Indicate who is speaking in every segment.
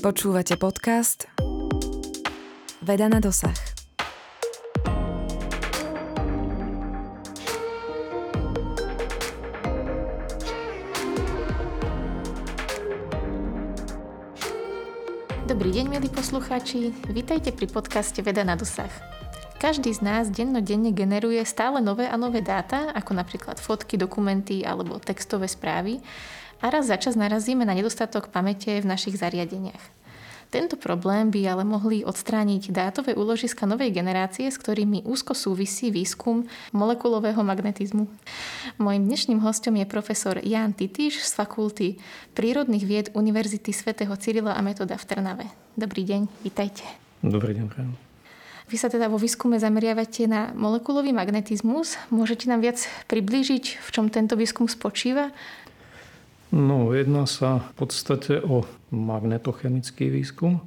Speaker 1: Počúvate podcast Veda na dosah.
Speaker 2: Dobrý deň, milí poslucháči. Vítajte pri podcaste Veda na dosah. Každý z nás dennodenne generuje stále nové a nové dáta, ako napríklad fotky, dokumenty alebo textové správy a raz za čas narazíme na nedostatok pamäte v našich zariadeniach. Tento problém by ale mohli odstrániť dátové úložiska novej generácie, s ktorými úzko súvisí výskum molekulového magnetizmu. Mojím dnešným hostom je profesor Jan Titíš z Fakulty prírodných vied Univerzity svätého Cyrila a Metoda v Trnave. Dobrý deň, vítajte.
Speaker 3: Dobrý deň, prajem.
Speaker 2: Vy sa teda vo výskume zameriavate na molekulový magnetizmus. Môžete nám viac priblížiť, v čom tento výskum spočíva?
Speaker 3: No, jedná sa v podstate o magnetochemický výskum.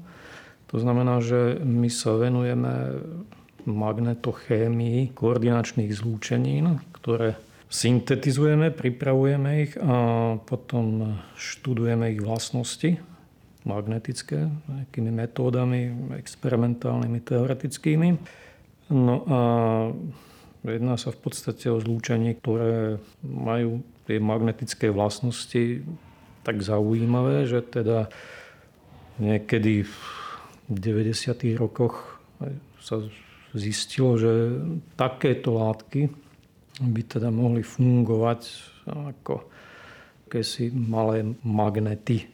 Speaker 3: To znamená, že my sa venujeme magnetochémii koordinačných zlúčenín, ktoré syntetizujeme, pripravujeme ich a potom študujeme ich vlastnosti magnetické nejakými metódami experimentálnymi, teoretickými. No a jedná sa v podstate o zlúčenie, ktoré majú tie magnetické vlastnosti tak zaujímavé, že teda niekedy v 90. rokoch sa zistilo, že takéto látky by teda mohli fungovať ako akési malé magnety.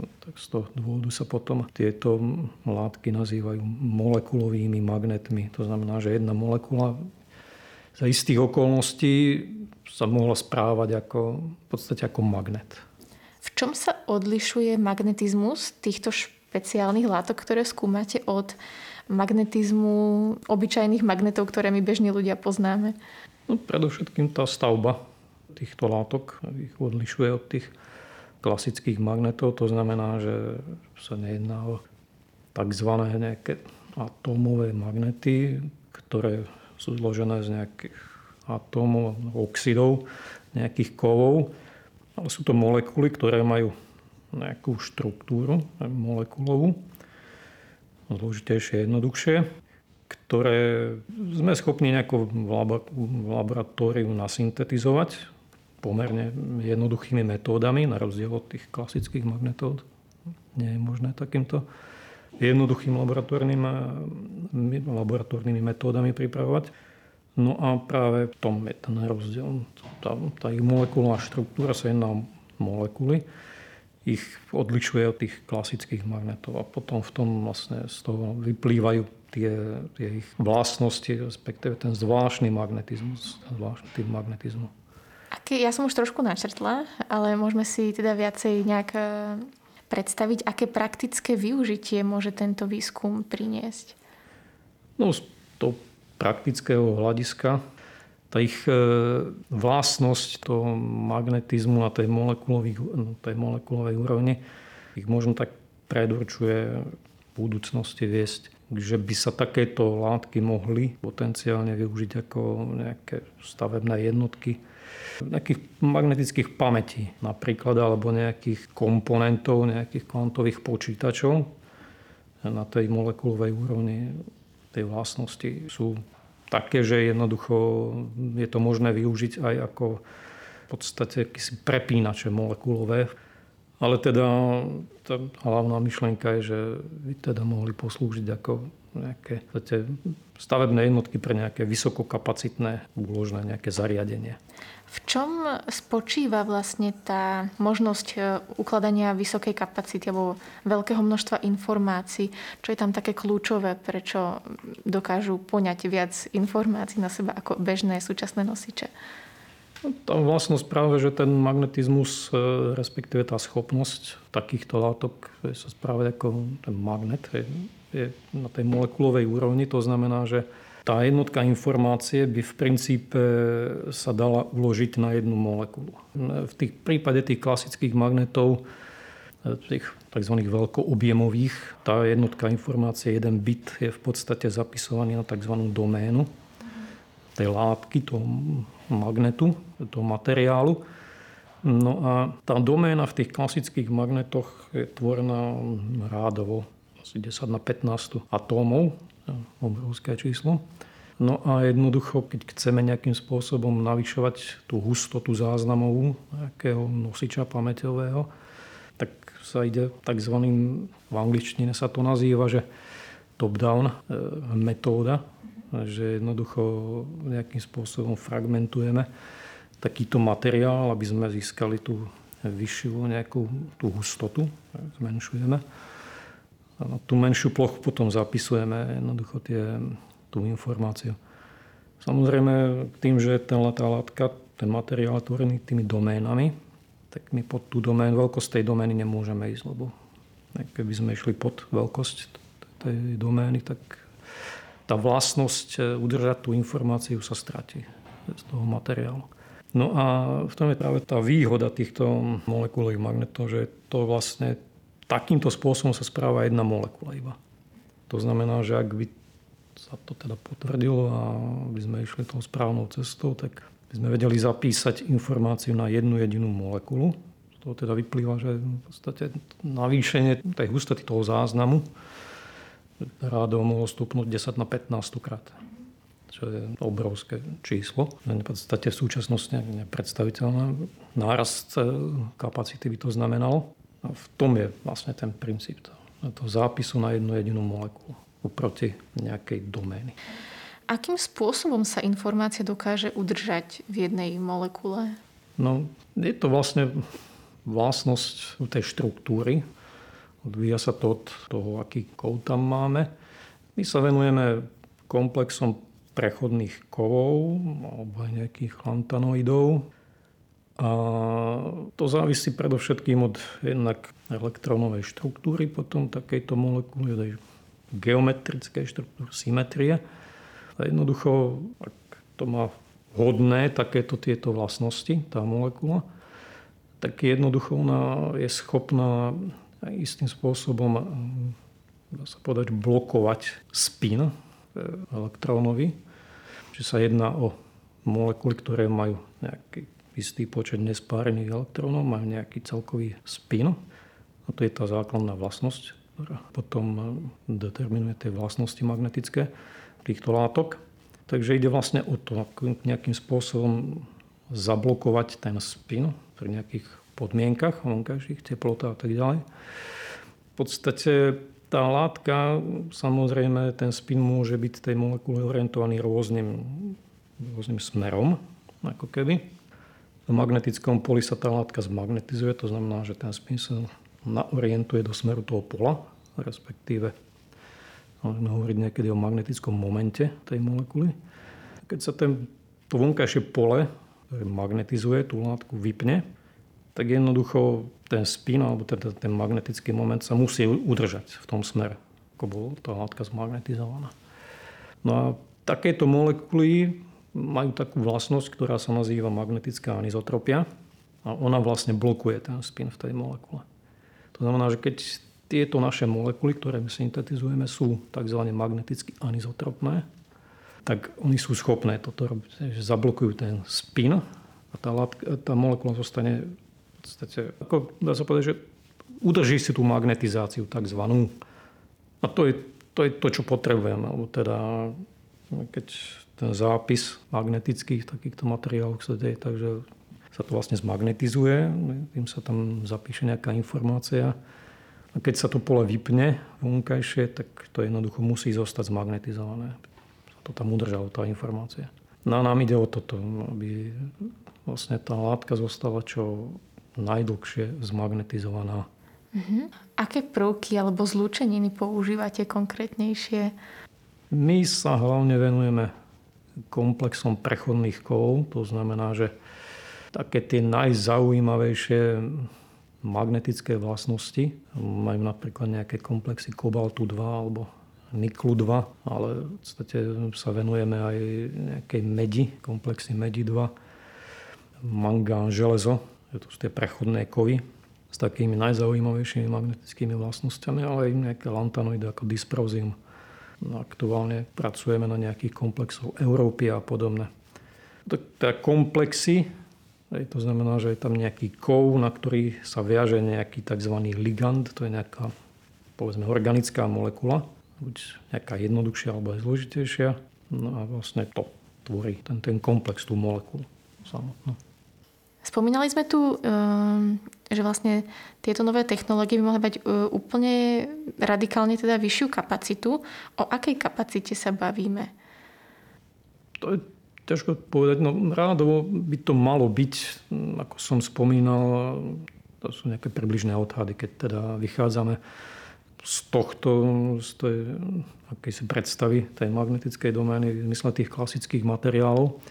Speaker 3: Tak z toho dôvodu sa potom tieto látky nazývajú molekulovými magnetmi. To znamená, že jedna molekula za istých okolností sa mohla správať ako, v podstate ako magnet.
Speaker 2: V čom sa odlišuje magnetizmus týchto špeciálnych látok, ktoré skúmate od magnetizmu obyčajných magnetov, ktoré my bežní ľudia poznáme?
Speaker 3: No, predovšetkým tá stavba týchto látok ich odlišuje od tých klasických magnetov. To znamená, že sa nejedná o tzv. nejaké atómové magnety, ktoré sú zložené z nejakých atómov, oxidov, nejakých kovov, ale sú to molekuly, ktoré majú nejakú štruktúru molekulovú, zložitejšie, jednoduchšie, ktoré sme schopní nejako v laboratóriu nasyntetizovať pomerne jednoduchými metódami, na rozdiel od tých klasických magnetód. Nie je možné takýmto jednoduchým laboratórnymi, laboratórnymi metódami pripravovať. No a práve v tom je ten rozdiel. Tá, tá ich molekulová štruktúra sa jedná o molekuly, ich odlišuje od tých klasických magnetov a potom v tom vlastne z toho vyplývajú tie, tie ich vlastnosti, respektíve ten zvláštny magnetizmus, zvláštny typ magnetizmu.
Speaker 2: Aký, ja som už trošku načrtla, ale môžeme si teda viacej nejak e, predstaviť, aké praktické využitie môže tento výskum priniesť?
Speaker 3: No, toho praktického hľadiska tá ich e, vlastnosť toho magnetizmu na tej, na tej molekulovej úrovni ich možno tak predurčuje v budúcnosti viesť, že by sa takéto látky mohli potenciálne využiť ako nejaké stavebné jednotky nejakých magnetických pamätí napríklad, alebo nejakých komponentov, nejakých kvantových počítačov. Na tej molekulovej úrovni tej vlastnosti sú také, že jednoducho je to možné využiť aj ako v podstate akýsi prepínače molekulové. Ale teda tá hlavná myšlienka je, že by teda mohli poslúžiť ako nejaké stavebné jednotky pre nejaké vysokokapacitné úložné nejaké zariadenie.
Speaker 2: V čom spočíva vlastne tá možnosť e, ukladania vysokej kapacity alebo veľkého množstva informácií? Čo je tam také kľúčové, prečo dokážu poňať viac informácií na seba ako bežné súčasné nosiče?
Speaker 3: No, tá vlastnosť práve, že ten magnetizmus, e, respektíve tá schopnosť takýchto látok sa správať ako ten magnet, je, na tej molekulovej úrovni. To znamená, že tá jednotka informácie by v princípe sa dala uložiť na jednu molekulu. V tých prípade tých klasických magnetov, tých tzv. veľkoobjemových, tá jednotka informácie, jeden bit je v podstate zapisovaný na tzv. doménu tej látky, toho magnetu, toho materiálu. No a tá doména v tých klasických magnetoch je tvorená rádovo 10 na 15 atómov, obrovské číslo. No a jednoducho, keď chceme nejakým spôsobom navyšovať tú hustotu záznamovú nejakého nosiča pamäťového, tak sa ide tzv. v angličtine sa to nazýva, že top-down e, metóda, že jednoducho nejakým spôsobom fragmentujeme takýto materiál, aby sme získali tú vyššiu nejakú tú hustotu, zmenšujeme. Na tú menšiu plochu potom zapisujeme jednoducho tie tú informáciu. Samozrejme, tým, že ten, tá látka, ten materiál je tvorený tými doménami, tak my pod tú doménu, veľkosť tej domény nemôžeme ísť, lebo keby sme išli pod veľkosť tej domény, tak tá vlastnosť e, udržať tú informáciu sa stratí z toho materiálu. No a v tom je práve tá výhoda týchto molekulových magnetov, že to vlastne takýmto spôsobom sa správa jedna molekula iba. To znamená, že ak by sa to teda potvrdilo a by sme išli tou správnou cestou, tak by sme vedeli zapísať informáciu na jednu jedinú molekulu. Z toho teda vyplýva, že v podstate navýšenie tej hustoty toho záznamu rádo mohlo stupnúť 10 na 15 krát čo je obrovské číslo. V podstate v súčasnosti nepredstaviteľné. Nárast e, kapacity by to znamenalo. A v tom je vlastne ten princíp toho zápisu na jednu jedinú molekulu oproti nejakej domény.
Speaker 2: Akým spôsobom sa informácia dokáže udržať v jednej molekule?
Speaker 3: No, je to vlastne vlastnosť tej štruktúry. Odvíja sa to od toho, aký kód tam máme. My sa venujeme komplexom prechodných kovov alebo nejakých lantanoidov. A to závisí predovšetkým od jednak elektronovej štruktúry potom takejto molekuly, geometrickej štruktúry, symetrie. A jednoducho, ak to má hodné takéto tieto vlastnosti, tá molekula, tak jednoducho ona je schopná istým spôsobom dá sa povedať, blokovať spin e, elektrónový. Čiže sa jedná o molekuly, ktoré majú nejaký istý počet nespárených elektrónov, majú nejaký celkový spin. A to je tá základná vlastnosť ktorá potom eh, determinuje tie vlastnosti magnetické týchto látok. Takže ide vlastne o to, nejakým spôsobom zablokovať ten spin pri nejakých podmienkach, vonkajších, teplota a tak ďalej. V podstate tá látka, samozrejme, ten spin môže byť tej molekule orientovaný rôznym, rôznym smerom, ako keby. V magnetickom poli sa tá látka zmagnetizuje, to znamená, že ten spin sa naorientuje do smeru toho pola, respektíve môžeme hovoriť niekedy o magnetickom momente tej molekuly. Keď sa ten, to vonkajšie pole, ktoré magnetizuje tú látku, vypne, tak jednoducho ten spin alebo teda ten magnetický moment sa musí udržať v tom smere, ako bola tá látka zmagnetizovaná. No a takéto molekuly majú takú vlastnosť, ktorá sa nazýva magnetická anizotropia a ona vlastne blokuje ten spin v tej molekule. To znamená, že keď tieto naše molekuly, ktoré my syntetizujeme, sú tzv. magneticky anizotropné, tak oni sú schopné toto robiť. Že zablokujú ten spin a tá, látka, tá molekula zostane v podstate, ako dá sa povedať, že udrží si tú magnetizáciu takzvanú. A to je, to je to, čo potrebujeme. Lebo teda, keď ten zápis magnetických takýchto materiálov sa deje, takže sa to vlastne zmagnetizuje, tým sa tam zapíše nejaká informácia. A keď sa to pole vypne vonkajšie, tak to jednoducho musí zostať zmagnetizované. Sa to tam udržalo, tá informácia. No a nám ide o toto, aby vlastne tá látka zostala čo najdlhšie zmagnetizovaná.
Speaker 2: Uh-huh. Aké prvky alebo zlúčeniny používate konkrétnejšie?
Speaker 3: My sa hlavne venujeme komplexom prechodných kovov. To znamená, že také tie najzaujímavejšie magnetické vlastnosti. Majú napríklad nejaké komplexy kobaltu 2 alebo niklu 2, ale v podstate sa venujeme aj nejakej medi, komplexy medi 2, mangán, železo, to sú tie prechodné kovy s takými najzaujímavejšími magnetickými vlastnosťami, ale aj nejaké lantanoidy ako dysprozium. Aktuálne pracujeme na nejakých komplexoch Európy a podobne. Tak, tak komplexy To znamená, že je tam nejaký kov, na ktorý sa viaže nejaký tzv. ligand, to je nejaká povedzme organická molekula, buď nejaká jednoduchšia alebo aj zložitejšia. No a vlastne to tvorí ten, ten komplex, tú molekulu samotnú.
Speaker 2: Spomínali sme tu, ehm, že vlastne tieto nové technológie by mohli mať e, úplne radikálne teda vyššiu kapacitu. O akej kapacite sa bavíme?
Speaker 3: To je ťažko povedať. No, rádovo by to malo byť, ako som spomínal, to sú nejaké približné odhady, keď teda vychádzame z tohto, z tej akejsi predstavy tej magnetickej domény v zmysle tých klasických materiálov,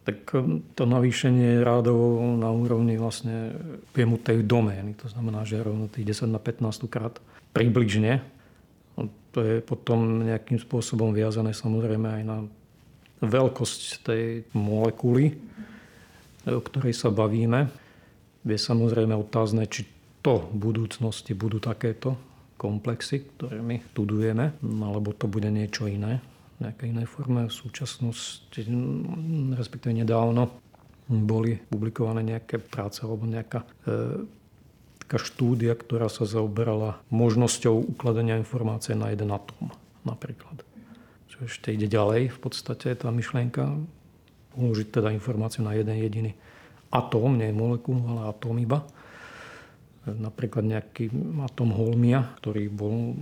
Speaker 3: tak to navýšenie je rádovo na úrovni vlastne objemu tej domény. To znamená, že rovno tých 10 na 15 krát približne. No, to je potom nejakým spôsobom viazané samozrejme aj na veľkosť tej molekuly, o ktorej sa bavíme. Je samozrejme otázne, či to v budúcnosti budú takéto komplexy, ktoré my studujeme, alebo to bude niečo iné, nejaké inej forme. V súčasnosti, respektíve nedávno, boli publikované nejaké práce alebo nejaká e, taká štúdia, ktorá sa zaoberala možnosťou ukladania informácie na jeden atóm napríklad ešte ide ďalej v podstate tá myšlienka uložiť teda informáciu na jeden jediný atóm, nie molekulu, ale atóm iba. Napríklad nejaký atóm holmia, ktorý bol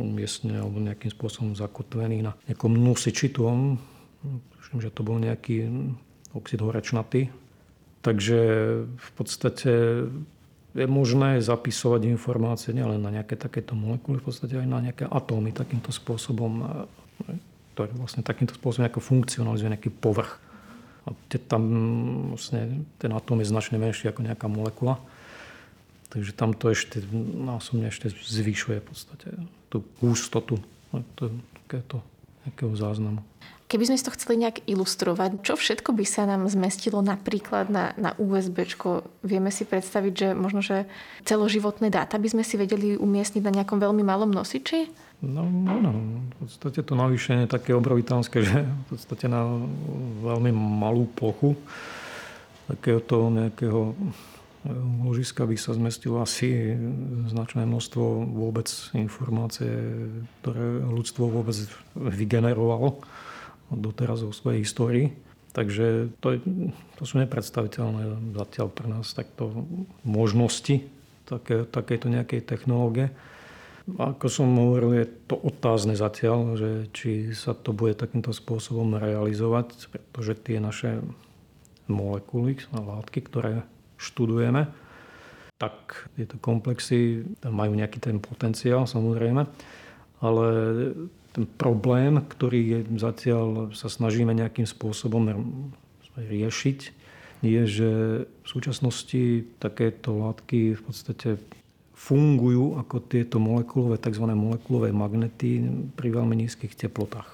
Speaker 3: umiestnený alebo nejakým spôsobom zakotvený na nejakom nosičitom. Myslím, že to bol nejaký oxid horečnatý. Takže v podstate je možné zapisovať informácie nielen na nejaké takéto molekuly, v podstate aj na nejaké atómy takýmto spôsobom ktorý vlastne takýmto spôsobom ako funkcionalizuje nejaký povrch. A tam vlastne ten atóm je značne menší ako nejaká molekula. Takže tam to ešte násobne ešte zvyšuje v podstate tú hustotu takéto nejakého záznamu.
Speaker 2: Keby sme si to chceli nejak ilustrovať, čo všetko by sa nám zmestilo napríklad na, na USB? Vieme si predstaviť, že možno, že celoživotné dáta by sme si vedeli umiestniť na nejakom veľmi malom nosiči?
Speaker 3: No, no, no. V podstate to navýšenie je také obrovitánske, že v podstate na veľmi malú plochu takéhoto nejakého ložiska by sa zmestilo asi značné množstvo vôbec informácie, ktoré ľudstvo vôbec vygenerovalo doteraz vo svojej histórii. Takže to, je, to sú nepredstaviteľné zatiaľ pre nás takto možnosti také, takéto nejakej technológie. Ako som hovoril, je to otázne zatiaľ, že či sa to bude takýmto spôsobom realizovať, pretože tie naše molekuly látky, ktoré študujeme, tak tieto komplexy majú nejaký ten potenciál samozrejme, ale ten problém, ktorý je zatiaľ sa snažíme nejakým spôsobom riešiť, je, že v súčasnosti takéto látky v podstate fungujú ako tieto molekulové, tzv. molekulové magnety pri veľmi nízkych teplotách.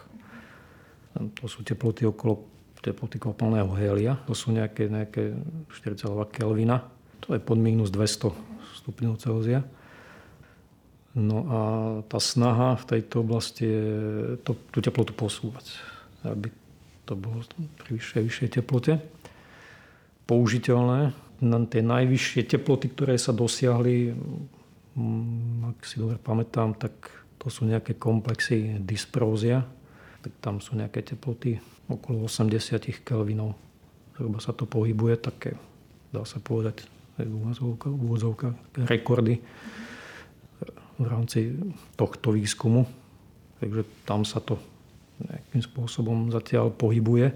Speaker 3: To sú teploty okolo teploty kopalného helia. To sú nejaké, nejaké 4,2 Kelvina. To je pod minus 200 stupňov Celzia. No a tá snaha v tejto oblasti je to, tú teplotu posúvať, aby to bolo pri vyššej, vyššej teplote použiteľné. Na tie najvyššie teploty, ktoré sa dosiahli Mm, ak si dobre pamätám, tak to sú nejaké komplexy dysprózia. Tak tam sú nejaké teploty okolo 80 kelvinov. Zhruba sa to pohybuje, také, dá sa povedať, úvodzovka, rekordy v rámci tohto výskumu. Takže tam sa to nejakým spôsobom zatiaľ pohybuje.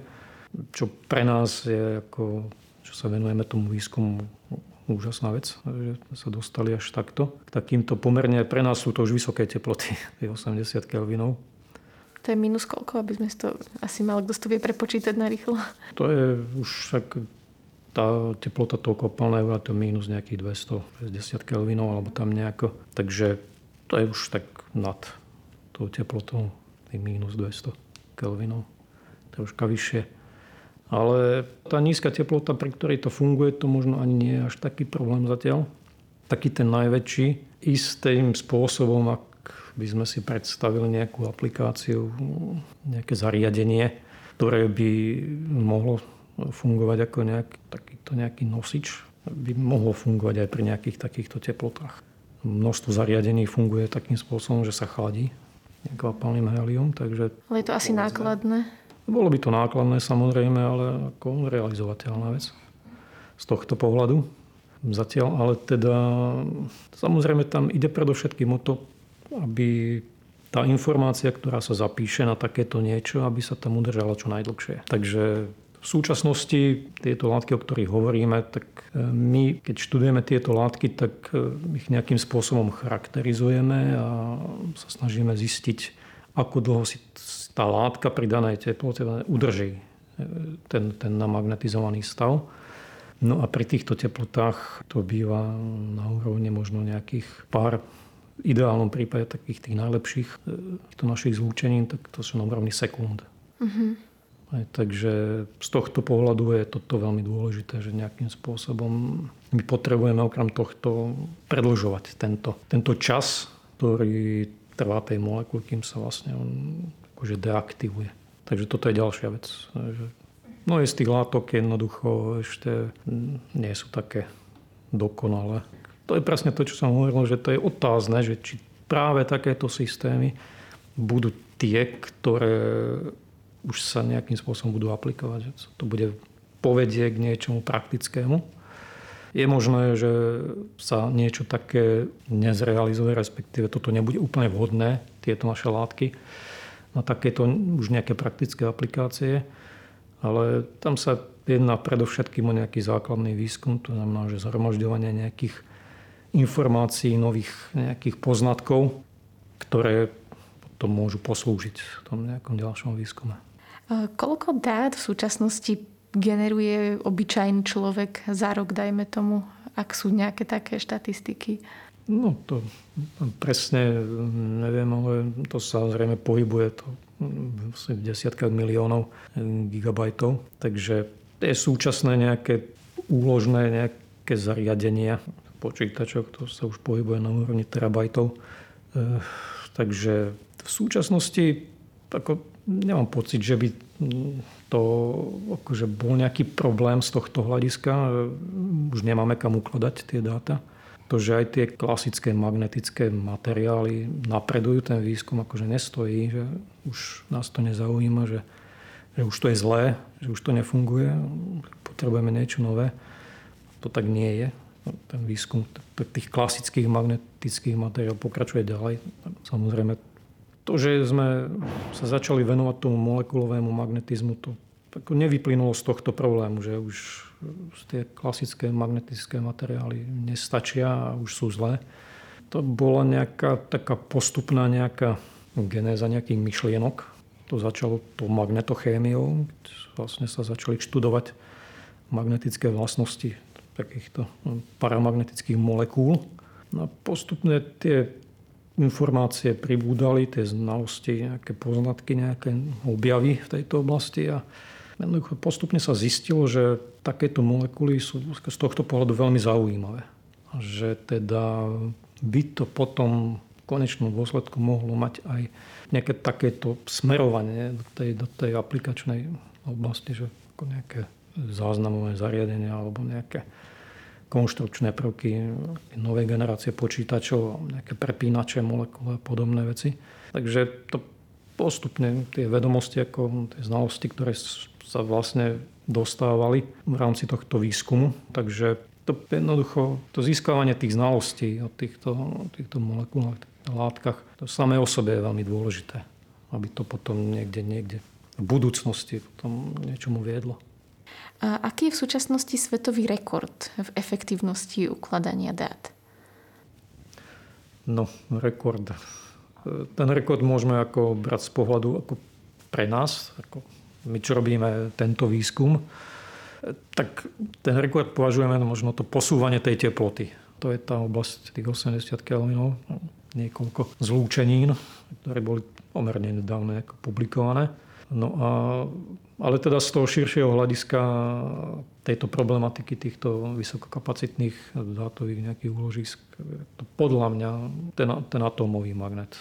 Speaker 3: Čo pre nás je, ako, čo sa venujeme tomu výskumu, úžasná vec, že sa dostali až takto. K takýmto pomerne, pre nás sú to už vysoké teploty, 80 Kelvinov.
Speaker 2: To je minus koľko, aby sme to asi mal kto to vie prepočítať na rýchlo?
Speaker 3: To je už však tá teplota toho kopalného to minus nejakých 260 Kelvinov alebo tam nejako. Takže to je už tak nad tou teplotou, tých minus 200 Kelvinov. Troška vyššie. Ale tá nízka teplota, pri ktorej to funguje, to možno ani nie je až taký problém zatiaľ. Taký ten najväčší, istým spôsobom, ak by sme si predstavili nejakú aplikáciu, nejaké zariadenie, ktoré by mohlo fungovať ako nejaký, takýto nejaký nosič, by mohol fungovať aj pri nejakých takýchto teplotách. Množstvo zariadení funguje takým spôsobom, že sa chladí kvapalným helium. Takže
Speaker 2: ale je to asi nákladné?
Speaker 3: Bolo by to nákladné samozrejme, ale ako realizovateľná vec z tohto pohľadu. Zatiaľ, ale teda samozrejme tam ide predovšetkým o to, aby tá informácia, ktorá sa zapíše na takéto niečo, aby sa tam udržala čo najdlhšie. Takže v súčasnosti tieto látky, o ktorých hovoríme, tak e, my, keď študujeme tieto látky, tak e, ich nejakým spôsobom charakterizujeme a sa snažíme zistiť, ako dlho si tá látka pri danej teplote udrží e, ten, ten namagnetizovaný stav. No a pri týchto teplotách to býva na úrovni možno nejakých pár ideálnom prípade takých tých najlepších týchto našich zlúčenín, tak to sú na úrovni sekúnd. Mm-hmm. Aj, takže z tohto pohľadu je toto veľmi dôležité, že nejakým spôsobom my potrebujeme okrem tohto predlžovať tento, tento čas, ktorý trvá tej molekuly, kým sa vlastne on akože deaktivuje. Takže toto je ďalšia vec. No je z tých látok jednoducho ešte nie sú také dokonalé. To je presne to, čo som hovoril, že to je otázne, že či práve takéto systémy budú tie, ktoré už sa nejakým spôsobom budú aplikovať. Že to bude povedie k niečomu praktickému. Je možné, že sa niečo také nezrealizuje, respektíve toto nebude úplne vhodné, tieto naše látky, na takéto už nejaké praktické aplikácie. Ale tam sa jedná predovšetkým o nejaký základný výskum, to znamená, že zhromažďovanie nejakých informácií, nových nejakých poznatkov, ktoré potom môžu poslúžiť v tom nejakom ďalšom výskume.
Speaker 2: Koľko dát v súčasnosti generuje obyčajný človek za rok, dajme tomu, ak sú nejaké také štatistiky?
Speaker 3: No to presne neviem, ale to sa zrejme pohybuje to v desiatkách miliónov gigabajtov. Takže tie súčasné nejaké úložné nejaké zariadenia počítačov, to sa už pohybuje na úrovni terabajtov. E, takže v súčasnosti ako nemám pocit, že by to akože bol nejaký problém z tohto hľadiska. Už nemáme kam ukladať tie dáta. To, že aj tie klasické magnetické materiály napredujú, ten výskum akože nestojí, že už nás to nezaujíma, že, že už to je zlé, že už to nefunguje, potrebujeme niečo nové. To tak nie je. Ten výskum tých klasických magnetických materiálov pokračuje ďalej. Samozrejme, to, že sme sa začali venovať tomu molekulovému magnetizmu, to nevyplynulo z tohto problému, že už tie klasické magnetické materiály nestačia a už sú zlé. To bola nejaká taká postupná nejaká genéza nejakých myšlienok. To začalo tou magnetochémiou. Vlastne sa začali študovať magnetické vlastnosti takýchto paramagnetických molekúl. No a postupne tie informácie pribúdali, tie znalosti, nejaké poznatky, nejaké objavy v tejto oblasti a postupne sa zistilo, že takéto molekuly sú z tohto pohľadu veľmi zaujímavé. Že teda by to potom v konečnom dôsledku mohlo mať aj nejaké takéto smerovanie do tej, do tej aplikačnej oblasti, že ako nejaké záznamové zariadenia alebo nejaké konštrukčné prvky novej generácie počítačov, nejaké prepínače, molekuly a podobné veci. Takže to postupne tie vedomosti, ako tie znalosti, ktoré sa vlastne dostávali v rámci tohto výskumu. Takže to jednoducho, to získavanie tých znalostí o týchto, o týchto molekulách, látkach, to samé o sebe je veľmi dôležité, aby to potom niekde, niekde v budúcnosti potom niečomu viedlo.
Speaker 2: A aký je v súčasnosti svetový rekord v efektívnosti ukladania dát?
Speaker 3: No, rekord. Ten rekord môžeme ako brať z pohľadu ako pre nás, ako my čo robíme tento výskum, tak ten rekord považujeme možno to posúvanie tej teploty. To je tá oblasť tých 80 Kelvinov, niekoľko zlúčenín, ktoré boli pomerne nedávno publikované. No a, ale teda z toho širšieho hľadiska tejto problematiky týchto vysokokapacitných dátových nejakých úložisk, to podľa mňa ten, ten atómový magnet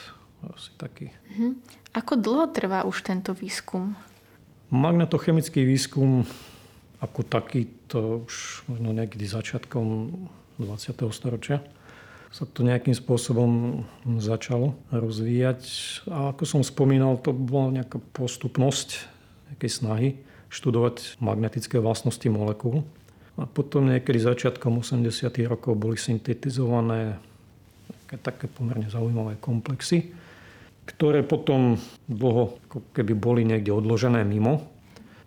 Speaker 3: asi taký.
Speaker 2: Mhm. Ako dlho trvá už tento výskum?
Speaker 3: Magnetochemický výskum ako taký, to už možno niekedy začiatkom 20. storočia sa to nejakým spôsobom začalo rozvíjať. A ako som spomínal, to bola nejaká postupnosť nejakej snahy študovať magnetické vlastnosti molekúl. A potom niekedy začiatkom 80. rokov boli syntetizované také, také pomerne zaujímavé komplexy, ktoré potom dlho keby boli niekde odložené mimo.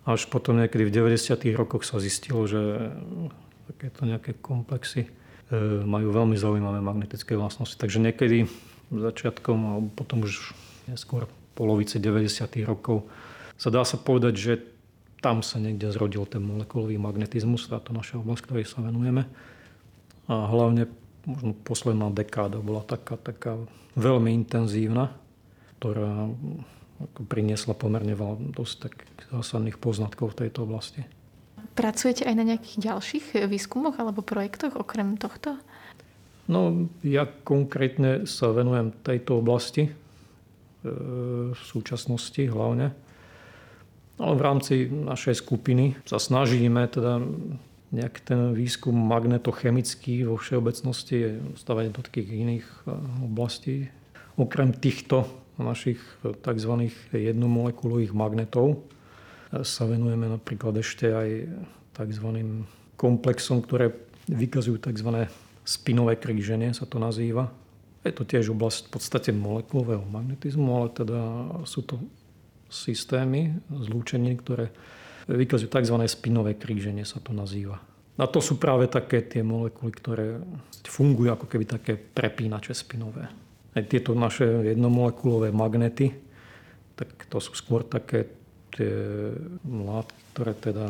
Speaker 3: Až potom niekedy v 90. rokoch sa zistilo, že takéto nejaké komplexy majú veľmi zaujímavé magnetické vlastnosti. Takže niekedy začiatkom a potom už neskôr polovice 90. rokov sa dá sa povedať, že tam sa niekde zrodil ten molekulový magnetizmus, táto naša oblasť, ktorej sa venujeme. A hlavne možno posledná dekáda bola taká, taká veľmi intenzívna, ktorá priniesla pomerne veľa dosť tak zásadných poznatkov v tejto oblasti.
Speaker 2: Pracujete aj na nejakých ďalších výskumoch alebo projektoch okrem tohto?
Speaker 3: No, ja konkrétne sa venujem tejto oblasti e, v súčasnosti hlavne. Ale v rámci našej skupiny sa snažíme teda nejak ten výskum magnetochemický vo všeobecnosti stavať do takých iných e, oblastí. Okrem týchto našich tzv. jednomolekulových magnetov sa venujeme napríklad ešte aj tzv. komplexom, ktoré vykazujú tzv. spinové kríženie, sa to nazýva. Je to tiež oblasť v podstate molekulového magnetizmu, ale teda sú to systémy zlúčení, ktoré vykazujú tzv. spinové kríženie, sa to nazýva. A to sú práve také tie molekuly, ktoré fungujú ako keby také prepínače spinové. Aj tieto naše jednomolekulové magnety, tak to sú skôr také tie látky, ktoré teda,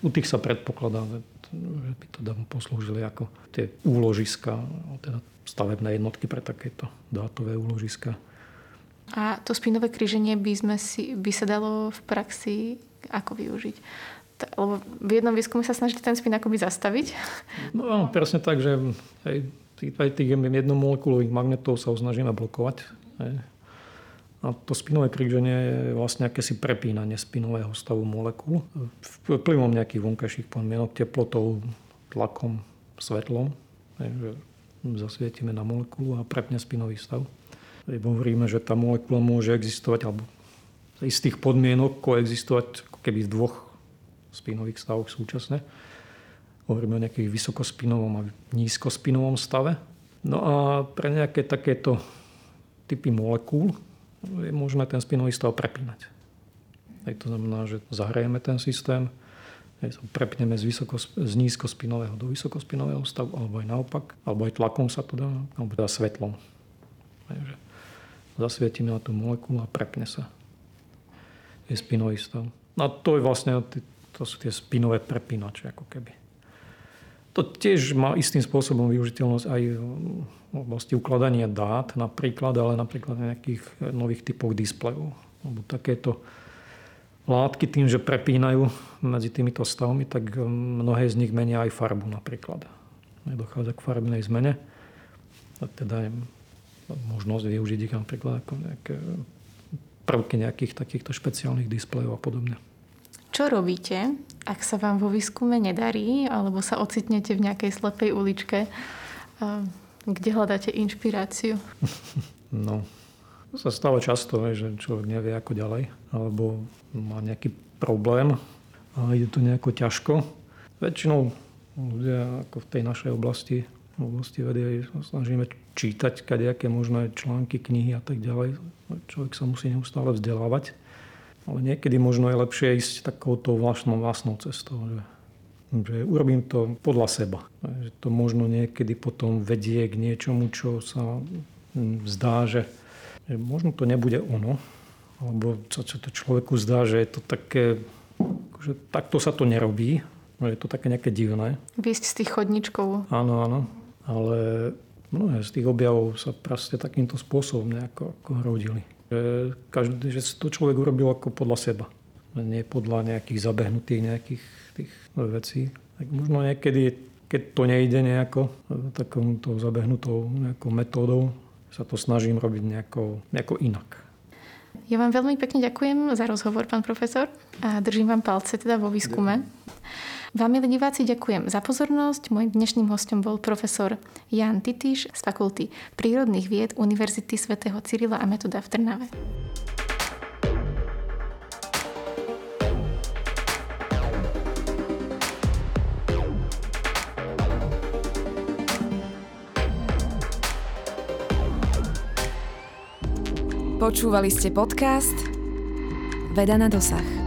Speaker 3: u tých sa predpokladá, že by teda poslúžili ako tie úložiska, teda stavebné jednotky pre takéto dátové úložiska.
Speaker 2: A to spinové kríženie by, sme si, by sa dalo v praxi ako využiť? Lebo v jednom výskume sa snažíte ten spin akoby zastaviť.
Speaker 3: No áno, presne tak, že aj aj tých jednomolekulových magnetov sa ho snažíme blokovať. Hej. A to spinové kríženie je vlastne akési prepínanie spinového stavu molekúl vplyvom nejakých vonkajších podmienok, teplotou, tlakom, svetlom. Hej, že zasvietime na molekulu a prepne spinový stav hovoríme, že tá molekula môže existovať alebo z istých podmienok koexistovať ako keby v dvoch spinových stavoch súčasne. Hovoríme o nejakých vysokospinovom a nízkospinovom stave. No a pre nejaké takéto typy molekúl možné ten spinový stav prepínať. Aj to znamená, že zahrajeme ten systém, prepneme z, vysoko, z nízkospinového do vysokospinového stavu, alebo aj naopak, alebo aj tlakom sa to dá, alebo teda svetlom. Takže zasvietime na tú molekulu a prepne sa. Je spinový stav. No a to je vlastne, to sú tie spinové prepínače, ako keby. To tiež má istým spôsobom využiteľnosť aj v oblasti ukladania dát napríklad, ale napríklad nejakých nových typov displejov. Lebo takéto látky tým, že prepínajú medzi týmito stavmi, tak mnohé z nich menia aj farbu napríklad. Dochádza k farbnej zmene. A teda možnosť využiť ich napríklad ako nejaké prvky nejakých takýchto špeciálnych displejov a podobne.
Speaker 2: Čo robíte, ak sa vám vo výskume nedarí, alebo sa ocitnete v nejakej slepej uličke, kde hľadáte inšpiráciu?
Speaker 3: No, to sa stáva často, že človek nevie ako ďalej, alebo má nejaký problém a ide to nejako ťažko. Väčšinou ľudia ako v tej našej oblasti v oblasti vedy snažíme čítať kadejaké možné články, knihy a tak ďalej. Človek sa musí neustále vzdelávať. Ale niekedy možno je lepšie ísť takouto vlastnou, vlastnou cestou. Že, že urobím to podľa seba. Že to možno niekedy potom vedie k niečomu, čo sa zdá, že, že možno to nebude ono. Alebo čo to človeku zdá, že je to také, že takto sa to nerobí. Je to také nejaké divné.
Speaker 2: Vysť z tých chodničkov.
Speaker 3: Áno, áno ale mnohé z tých objavov sa proste takýmto spôsobom nejako ako rodili. Že, každý, že to človek urobil ako podľa seba. Nie podľa nejakých zabehnutých nejakých tých vecí. Tak možno niekedy, keď to nejde nejako, takouto zabehnutou nejakou metódou, sa to snažím robiť nejako, nejako inak.
Speaker 2: Ja vám veľmi pekne ďakujem za rozhovor, pán profesor, a držím vám palce teda vo výskume. Ďakujem Vám, milí diváci, ďakujem za pozornosť. Mojím dnešným hostom bol profesor Jan Titiš z Fakulty prírodných vied Univerzity svätého Cyrila a Metoda v Trnave.
Speaker 1: Počúvali ste podcast Veda na dosah.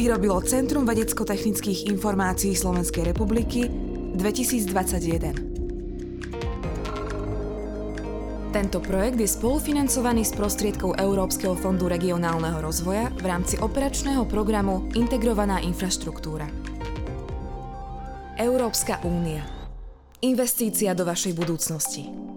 Speaker 1: Vyrobilo Centrum vedecko-technických informácií Slovenskej republiky 2021. Tento projekt je spolufinancovaný z prostriedkov Európskeho fondu regionálneho rozvoja v rámci operačného programu Integrovaná infraštruktúra. Európska únia. Investícia do vašej budúcnosti.